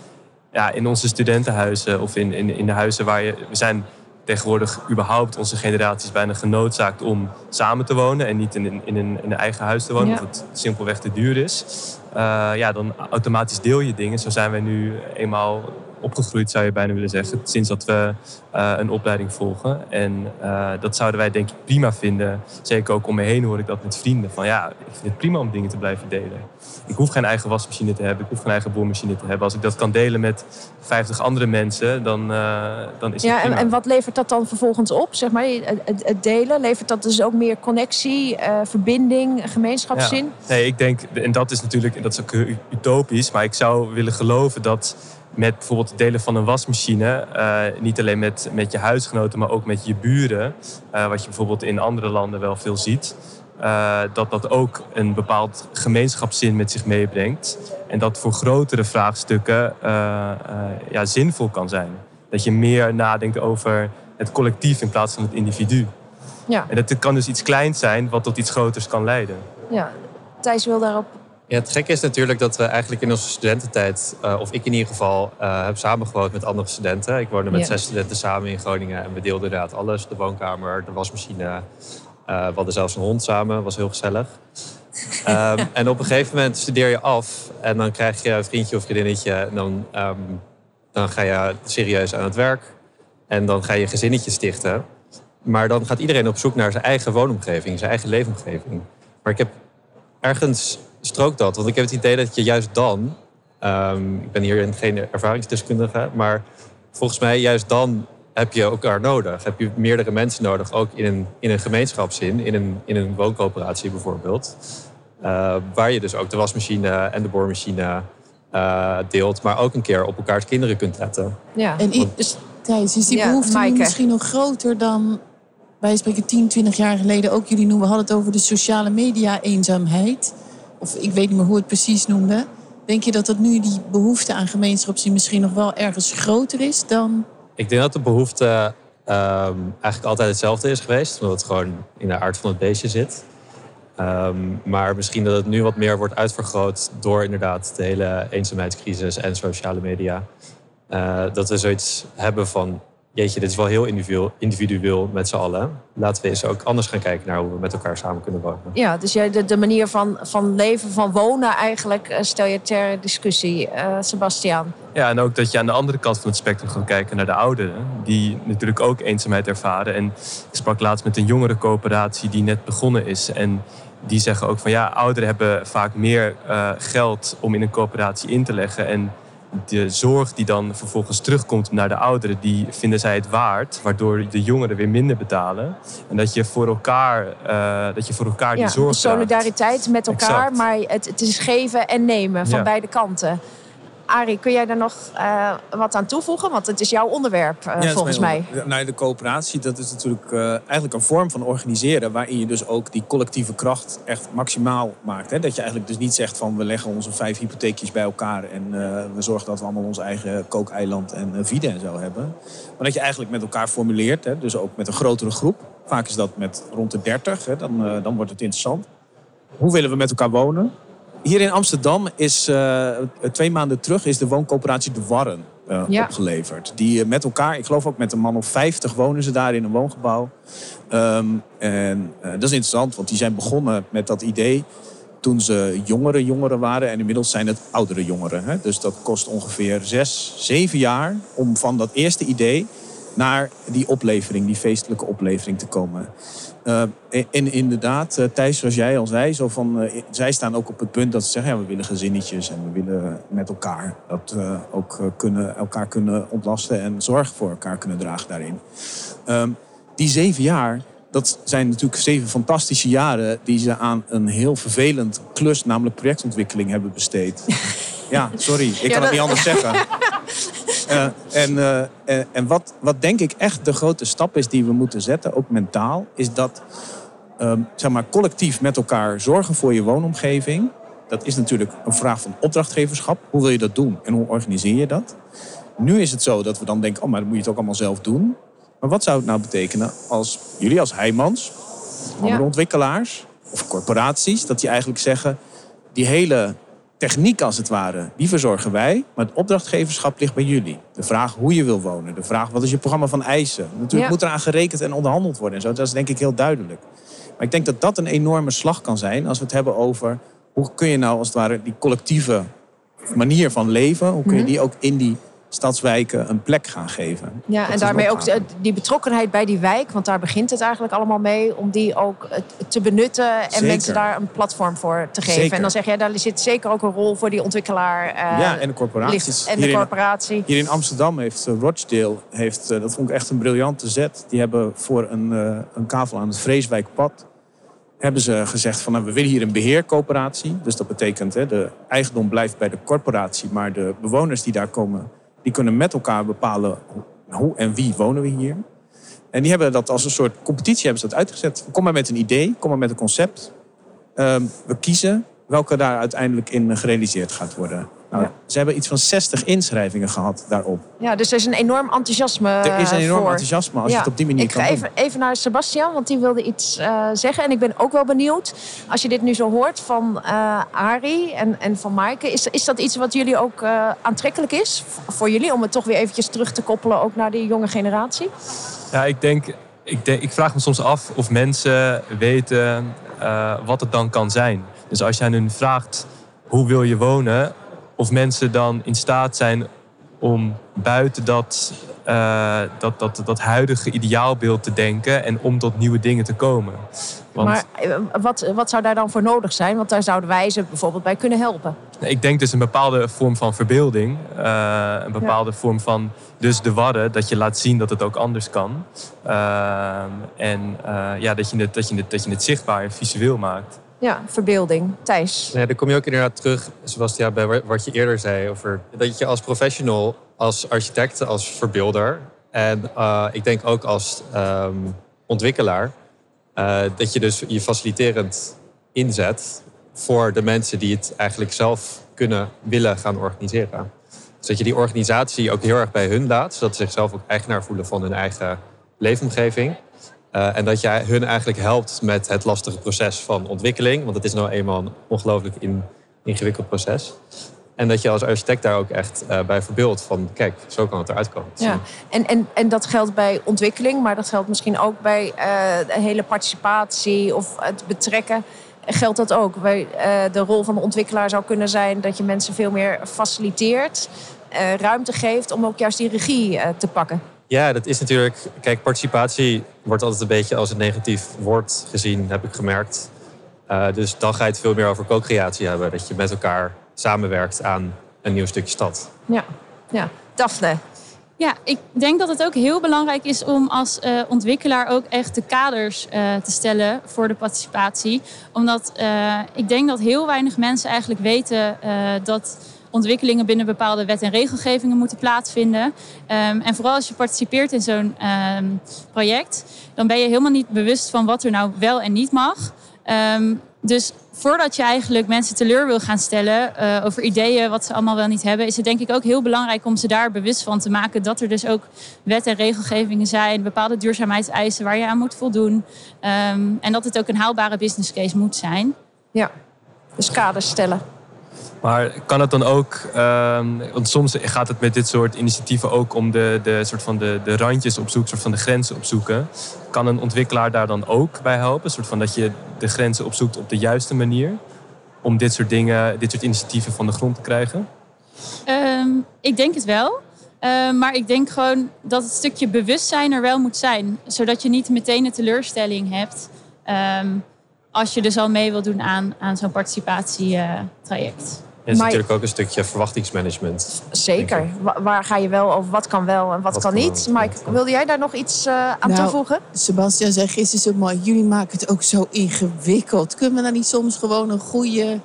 ja, in onze studentenhuizen of in, in, in de huizen waar je. We zijn tegenwoordig überhaupt onze generatie is bijna genoodzaakt om samen te wonen en niet in, in, in, een, in een eigen huis te wonen, ja. omdat het simpelweg te duur is. Uh, ja, dan automatisch deel je dingen. Zo zijn wij nu eenmaal opgegroeid, zou je bijna willen zeggen. Sinds dat we eh, een opleiding volgen. En eh, dat zouden wij denk ik prima vinden. Zeker ook om me heen hoor ik dat met vrienden. Van ja, ik vind het prima om dingen te blijven delen. Ik hoef geen eigen wasmachine te hebben. Ik hoef geen eigen boormachine te hebben. Als ik dat kan delen met 50 andere mensen, dan, uh, dan is het ja, prima. En, en wat levert dat dan vervolgens op? Zeg maar, het, het delen, levert dat dus ook meer connectie, verbinding, gemeenschapszin? Ja. Nee, ik denk, en dat is natuurlijk, dat is ook utopisch. Maar ik zou willen geloven dat met bijvoorbeeld het delen van een wasmachine, uh, niet alleen met, met je huisgenoten, maar ook met je buren, uh, wat je bijvoorbeeld in andere landen wel veel ziet, uh, dat dat ook een bepaald gemeenschapszin met zich meebrengt. En dat voor grotere vraagstukken ja, zinvol kan zijn. Dat je meer nadenkt over het collectief in plaats van het individu. Ja. En dat kan dus iets kleins zijn wat tot iets groters kan leiden. Ja, Thijs wil daarop ja, het gekke is natuurlijk dat we eigenlijk in onze studententijd, uh, of ik in ieder geval, uh, heb samengewoond met andere studenten. Ik woonde met ja. zes studenten samen in Groningen en we deelden inderdaad alles. De woonkamer, de wasmachine. Uh, we hadden zelfs een hond samen, was heel gezellig. um, [LAUGHS] en op een gegeven moment studeer je af en dan krijg je een vriendje of vriendinnetje. En dan, um, dan ga je serieus aan het werk en dan ga je een gezinnetje stichten. Maar dan gaat iedereen op zoek naar zijn eigen woonomgeving, zijn eigen leefomgeving. Maar ik heb ergens strookt dat? Want ik heb het idee dat je juist dan, um, ik ben hier geen ervaringsdeskundige, maar volgens mij juist dan heb je elkaar nodig. Heb je meerdere mensen nodig, ook in een, in een gemeenschapszin, in een, in een wooncoöperatie bijvoorbeeld. Uh, waar je dus ook de wasmachine en de boormachine uh, deelt, maar ook een keer op elkaars kinderen kunt letten. Ja. En dus, Thijs, is die Ja, behoefte nu misschien nog groter dan wij spreken 10, 20 jaar geleden ook jullie noemen, we hadden het over de sociale media eenzaamheid. Of ik weet niet meer hoe het precies noemde. Denk je dat dat nu die behoefte aan gemeenschapszin misschien nog wel ergens groter is dan. Ik denk dat de behoefte ehm, eigenlijk altijd hetzelfde is geweest, omdat het gewoon in de aard van het beestje zit. Ehm, maar misschien dat het nu wat meer wordt uitvergroot door inderdaad de hele eenzaamheidscrisis en sociale media. Eh, dat we zoiets hebben van, jeetje, dit is wel heel individueel, individueel met z'n allen. Laten we eens ook anders gaan kijken naar hoe we met elkaar samen kunnen wonen. Ja, dus jij, de, de manier van, van leven, van wonen eigenlijk, eh, stel je ter discussie, eh Sebastiaan. Ja, en ook dat je aan de andere kant van het spectrum gaat kijken naar de ouderen. Die natuurlijk ook eenzaamheid ervaren. En ik sprak laatst met een jongerencoöperatie die net begonnen is. En die zeggen ook van ja, ouderen hebben vaak meer eh, geld om in een coöperatie in te leggen. En de zorg die dan vervolgens terugkomt naar de ouderen, die vinden zij het waard. Waardoor de jongeren weer minder betalen. En dat je voor elkaar, eh, dat je voor elkaar die zorg draagt. solidariteit met elkaar, Exact. maar het, het is geven en nemen van Ja. beide kanten. Arie, kun jij daar nog eh, wat aan toevoegen? Want het is jouw onderwerp, eh, Ja, volgens mij. onder- Nou, de coöperatie, dat is natuurlijk eh, eigenlijk een vorm van organiseren... waarin je dus ook die collectieve kracht echt maximaal maakt. Hè? Dat je eigenlijk dus niet zegt van we leggen onze vijf hypotheekjes bij elkaar... en we zorgen dat we allemaal ons eigen kookeiland en vide en zo hebben. Maar dat je eigenlijk met elkaar formuleert, hè? dus ook met een grotere groep. Vaak is dat met rond de 30, hè? Dan, dan wordt het interessant. Hoe willen we met elkaar wonen? Hier in Amsterdam is eh, twee maanden terug is de wooncoöperatie De Warren eh, Ja. opgeleverd. Die eh, met elkaar, ik geloof ook met een man of 50 wonen ze daar in een woongebouw. Ehm, en dat is interessant, want die zijn begonnen met dat idee toen ze jongere jongeren waren. En inmiddels zijn het oudere jongeren. Hè? Dus dat kost ongeveer zes, zeven jaar om van dat eerste idee naar die oplevering, die feestelijke oplevering te komen. Eh, en inderdaad, eh, Thijs, zoals jij al zei, zo van, eh, zij staan ook op het punt dat ze zeggen: ja, we willen gezinnetjes en we willen met elkaar dat eh, ook kunnen, elkaar kunnen ontlasten en zorg voor elkaar kunnen dragen daarin. Ehm, die zeven jaar, dat zijn natuurlijk zeven fantastische jaren die ze aan een heel vervelend klus, namelijk projectontwikkeling, hebben besteed. [LAUGHS] Ja, sorry, ik kan dat- het niet anders zeggen. [LAUGHS] Eh, en eh, en, en wat, wat denk ik echt de grote stap is die we moeten zetten, ook mentaal, is dat ehm, zeg maar, collectief met elkaar zorgen voor je woonomgeving. Dat is natuurlijk een vraag van opdrachtgeverschap. Hoe wil je dat doen en hoe organiseer je dat? Nu is het zo dat we dan denken, oh, maar dan moet je het ook allemaal zelf doen. Maar wat zou het nou betekenen als jullie als Heijmans, andere ontwikkelaars of corporaties, dat die eigenlijk zeggen, die hele techniek als het ware, die verzorgen wij. Maar het opdrachtgeverschap ligt bij jullie. De vraag hoe je wil wonen. De vraag wat is je programma van eisen. Natuurlijk Ja. moet eraan gerekend en onderhandeld worden. En zo. Dat is denk ik heel duidelijk. Maar ik denk dat dat een enorme slag kan zijn als we het hebben over... hoe kun je nou als het ware die collectieve manier van leven... hoe kun je Mhm. die ook in die stadswijken een plek gaan geven. Ja, en daarmee ook die betrokkenheid bij die wijk, want daar begint het eigenlijk allemaal mee, om die ook eh, te benutten en Zeker. mensen daar een platform voor te geven. Zeker. En dan zeg jij, daar zit zeker ook een rol voor die ontwikkelaar. eh, ja, en de corporaties. en de Hier in- corporatie. Hier in Amsterdam heeft eh, Rochdale, heeft, dat vond ik echt een briljante zet. Die hebben voor een, een kavel aan het Vreeswijkpad... hebben ze gezegd van nou, we willen hier een beheercoöperatie. Dus dat betekent hè, de eigendom blijft bij de corporatie... maar de bewoners die daar komen, die kunnen met elkaar bepalen... hoe- en wie wonen we hier. En die hebben dat als een soort competitie hebben ze dat uitgezet. Kom maar met een idee, kom maar met een concept. Ehm, we kiezen welke daar uiteindelijk in gerealiseerd gaat worden. Nou, Ja. Ze hebben iets van 60 inschrijvingen gehad daarop. Ja, dus er is een enorm enthousiasme Er is een enorm Eh, voor. enthousiasme als Ja. je het op die manier Ik kan ga doen. even, even naar Sebastian, want die wilde iets eh, zeggen. En ik ben ook wel benieuwd, als je dit nu zo hoort van eh Ari en, en van Maaike... Is, is dat iets wat jullie ook eh, aantrekkelijk is voor jullie... om het toch weer eventjes terug te koppelen ook naar die jonge generatie? Ja, ik denk, ik, denk, ik vraag me soms af of mensen weten eh, wat het dan kan zijn. Dus als jij aan hun vraagt hoe wil je wonen, of mensen dan in staat zijn om buiten dat, eh, dat, dat, dat huidige ideaalbeeld te denken en om tot nieuwe dingen te komen. Want Maar eh, wat, wat zou daar dan voor nodig zijn? Want daar zouden wij ze bijvoorbeeld bij kunnen helpen. ik denk dus een bepaalde vorm van verbeelding, eh, een bepaalde vorm van dus de wadden, dat je laat zien dat het ook anders kan. En ja, dat, je het, dat, je het, dat je het zichtbaar en visueel maakt. Ja, verbeelding. Thijs. Nee, dan kom je ook inderdaad terug, Sebastiaan, bij wa- wat je eerder zei over dat je als professional, als architect, als verbeelder en eh, ik denk ook als ehm, ontwikkelaar, eh, dat je dus je faciliterend inzet voor de mensen die het eigenlijk zelf kunnen willen gaan organiseren. Dus dat je die organisatie ook heel erg bij hun laat, zodat ze zichzelf ook eigenaar voelen van hun eigen leefomgeving. Eh, en dat jij hun eigenlijk helpt met het lastige proces van ontwikkeling. Want het is nou eenmaal een ongelooflijk in, ingewikkeld proces. En dat je als architect daar ook echt eh, bij verbeeldt van... kijk, zo kan het eruit komen. Ja, en, en, en dat geldt bij ontwikkeling, maar dat geldt misschien ook bij eh, de hele participatie of het betrekken. Geldt dat ook? Bij, de rol van de ontwikkelaar zou kunnen zijn dat je mensen veel meer faciliteert, ruimte geeft om ook juist die regie te pakken. Ja, dat is natuurlijk... Kijk, participatie wordt altijd een beetje als een negatief woord gezien, heb ik gemerkt. Eh, dus dan ga je het veel meer over co-creatie hebben. Dat je met elkaar samenwerkt aan een nieuw stukje stad. Ja, ja. Daphne. Ja, ik denk dat het ook heel belangrijk is om als eh, ontwikkelaar ook echt de kaders eh, te stellen voor de participatie. Omdat eh, ik denk dat heel weinig mensen eigenlijk weten eh, dat ontwikkelingen binnen bepaalde wet- en regelgevingen moeten plaatsvinden. Ehm, en vooral als je participeert in zo'n ehm, project, dan ben je helemaal niet bewust van wat er nou wel en niet mag. Ehm, dus voordat je eigenlijk mensen teleur wil gaan stellen eh, over ideeën wat ze allemaal wel niet hebben, is het denk ik ook heel belangrijk om ze daar bewust van te maken dat er dus ook wet- en regelgevingen zijn, bepaalde duurzaamheidseisen waar je aan moet voldoen. En dat het ook een haalbare business case moet zijn. Ja, dus kaders stellen. Maar kan het dan ook, ehm, want soms gaat het met dit soort initiatieven ook om de, de, soort van de, de randjes opzoeken, soort van de grenzen opzoeken. Kan een ontwikkelaar daar dan ook bij helpen? Een soort van dat je de grenzen opzoekt op de juiste manier om dit soort dingen, dit soort initiatieven van de grond te krijgen? Ehm, ik denk het wel. Ehm, maar ik denk gewoon dat het stukje bewustzijn er wel moet zijn. Zodat je niet meteen een teleurstelling hebt. Als je dus al mee wil doen aan, aan zo'n participatietraject. Er is Maar- natuurlijk ook een stukje verwachtingsmanagement. Zeker. Wa- waar ga je wel over wat kan wel en wat, Wat kan kan niet? Mike, wilde jij daar nog iets eh, aan Nou, toevoegen? Sebastian zei gisteren zo mooi, jullie maken het ook zo ingewikkeld. Kunnen we dan niet soms gewoon een goede,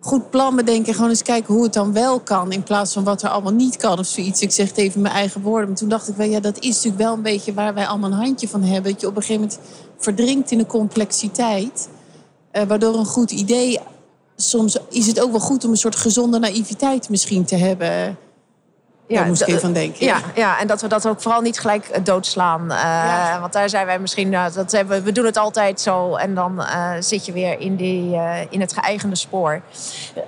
goed plan bedenken... en gewoon eens kijken hoe het dan wel kan... in plaats van wat er allemaal niet kan of zoiets. Ik zeg het even in mijn eigen woorden. Maar toen dacht ik wel, ja, dat is natuurlijk wel een beetje... waar wij allemaal een handje van hebben. Dat je op een gegeven moment verdrinkt in de complexiteit... eh, waardoor een goed idee... Soms is het ook wel goed om een soort gezonde naïviteit misschien te hebben. Daar moest ik d- even aan denken. Ja, ja, en dat we dat ook vooral niet gelijk eh, doodslaan. Eh, Ja. Want daar zijn wij misschien, nou, dat hebben, we- doen het altijd zo. En dan eh, zit je weer in, die, eh, in het geëigende spoor.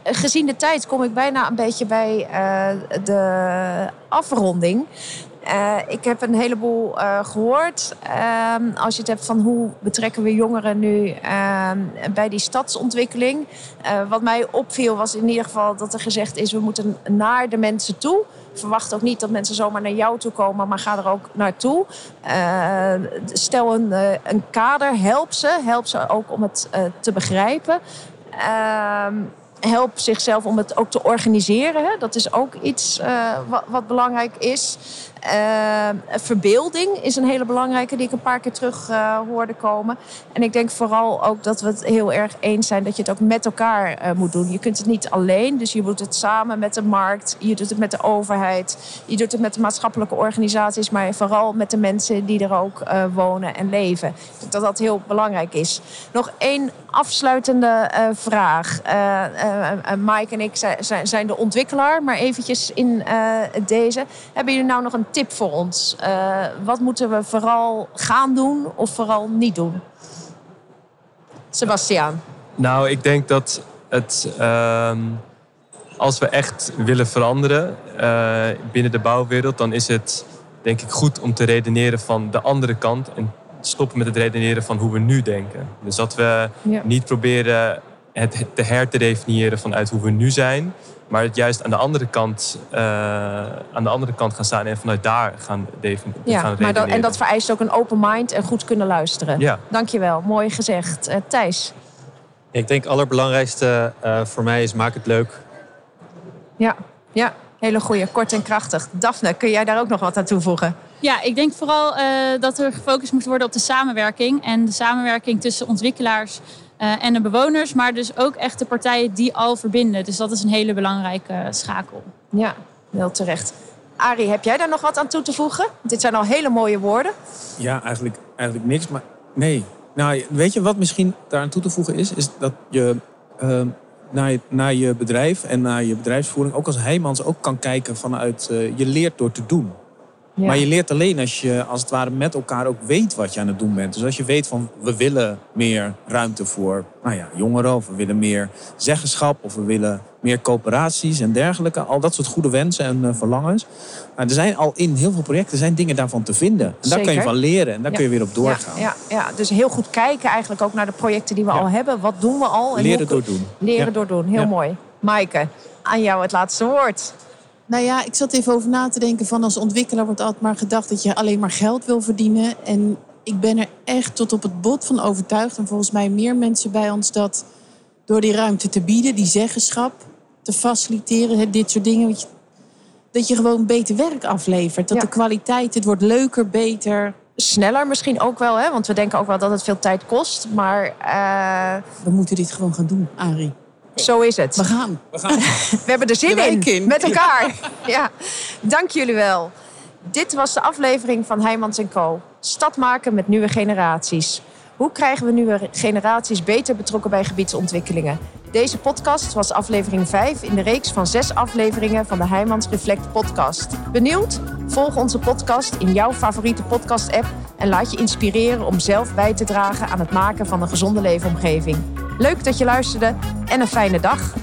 Eh, gezien de tijd kom ik bijna een beetje bij eh, de afronding. Uh, ik heb een heleboel uh, gehoord. Uh, als je het hebt van hoe betrekken we jongeren nu ehm, bij die stadsontwikkeling. Uh, wat mij opviel was in ieder geval dat er gezegd is... we moeten naar de mensen toe. Verwacht ook niet dat mensen zomaar naar jou toe komen, maar ga er ook naartoe. stel een, een kader, help ze. Help ze ook om het te begrijpen. Ehm, help zichzelf om het ook te organiseren. Hè. Dat is ook iets wat, wat, belangrijk is. Uh, verbeelding is een hele belangrijke die ik een paar keer terug uh, hoorde komen. En ik denk vooral ook dat we het heel erg eens zijn dat je het ook met elkaar moet doen. Je kunt het niet alleen, dus je moet het samen met de markt. Je doet het met de overheid. Je doet het met de maatschappelijke organisaties. Maar vooral met de mensen die er ook wonen en leven. Ik denk dat dat heel belangrijk is. Nog één afsluitende vraag. Mike en ik zijn, zijn de ontwikkelaar. Maar eventjes in deze. Hebben jullie nou nog een tip voor ons? Uh, wat moeten we vooral gaan doen of vooral niet doen? Sebastiaan. Nou, ik denk dat het. Uh, als we echt willen veranderen uh, binnen de bouwwereld, dan is het denk ik goed om te redeneren van de andere kant. En stoppen met het redeneren van hoe we nu denken. Dus dat we ja. niet proberen het te hertedefiniëren vanuit hoe we nu zijn. Maar het juist aan de andere kant, uh, aan de andere kant gaan staan en vanuit daar gaan, definiëren. Ja, maar dat, en dat vereist ook een open mind en goed kunnen luisteren. Ja. Dankjewel, mooi gezegd. Uh, Thijs? Ik denk het allerbelangrijkste uh, voor mij is maak het leuk. Ja, ja. hele goede, kort en krachtig. Daphne, kun jij daar ook nog wat aan toevoegen? Ja, ik denk vooral dat er gefocust moet worden op de samenwerking. En de samenwerking tussen ontwikkelaars uh, en de bewoners, maar dus ook echt de partijen die al verbinden. Dus dat is een hele belangrijke schakel. Ja, heel terecht. Arie, heb jij daar nog wat aan toe te voegen? Dit zijn al hele mooie woorden. Ja, eigenlijk, eigenlijk niks. Maar nee. Nou, weet je wat misschien daar aan toe te voegen is? Is dat je uh, naar, je, naar je bedrijf en naar je bedrijfsvoering... ook als heimans ook kan kijken vanuit... Uh, je leert door te doen. Maar je leert alleen als je als het ware met elkaar ook weet wat je aan het doen bent. Dus als je weet van we willen meer ruimte voor nou ja, jongeren, of we willen meer zeggenschap, of we willen meer coöperaties en dergelijke. Al dat soort goede wensen en uh, verlangens. Maar er zijn al in heel veel projecten zijn dingen daarvan te vinden. En daar kun je van leren en daar kun je weer op doorgaan. Ja, ja, ja, dus heel goed kijken eigenlijk ook naar de projecten die we al hebben. Wat doen we al? En leren door doen. Leren door doen, heel mooi. Maaike, aan jou het laatste woord. Nou ja, ik zat even over na te denken van als ontwikkelaar wordt altijd maar gedacht dat je alleen maar geld wil verdienen. En ik ben er echt tot op het bot van overtuigd. En volgens mij meer mensen bij ons dat door die ruimte te bieden, die zeggenschap te faciliteren, dit soort dingen. Dat je gewoon beter werk aflevert. Dat de kwaliteit, het wordt leuker, beter. Sneller misschien ook wel, hè? want we denken ook wel dat het veel tijd kost. Maar uh... we moeten dit gewoon gaan doen, Arie. Zo is het. We gaan. We, gaan. [LAUGHS] we hebben er zin in. in. Met elkaar. [LAUGHS] Ja. Dank jullie wel. Dit was de aflevering van Heijmans Co. Stad maken met nieuwe generaties. Hoe krijgen we nieuwe generaties beter betrokken bij gebiedsontwikkelingen? Deze podcast was aflevering 5 in de reeks van zes afleveringen van de Heijmans Reflect podcast. Benieuwd? Volg onze podcast in jouw favoriete podcast-app en laat je inspireren om zelf bij te dragen aan het maken van een gezonde leefomgeving. Leuk dat je luisterde en een fijne dag.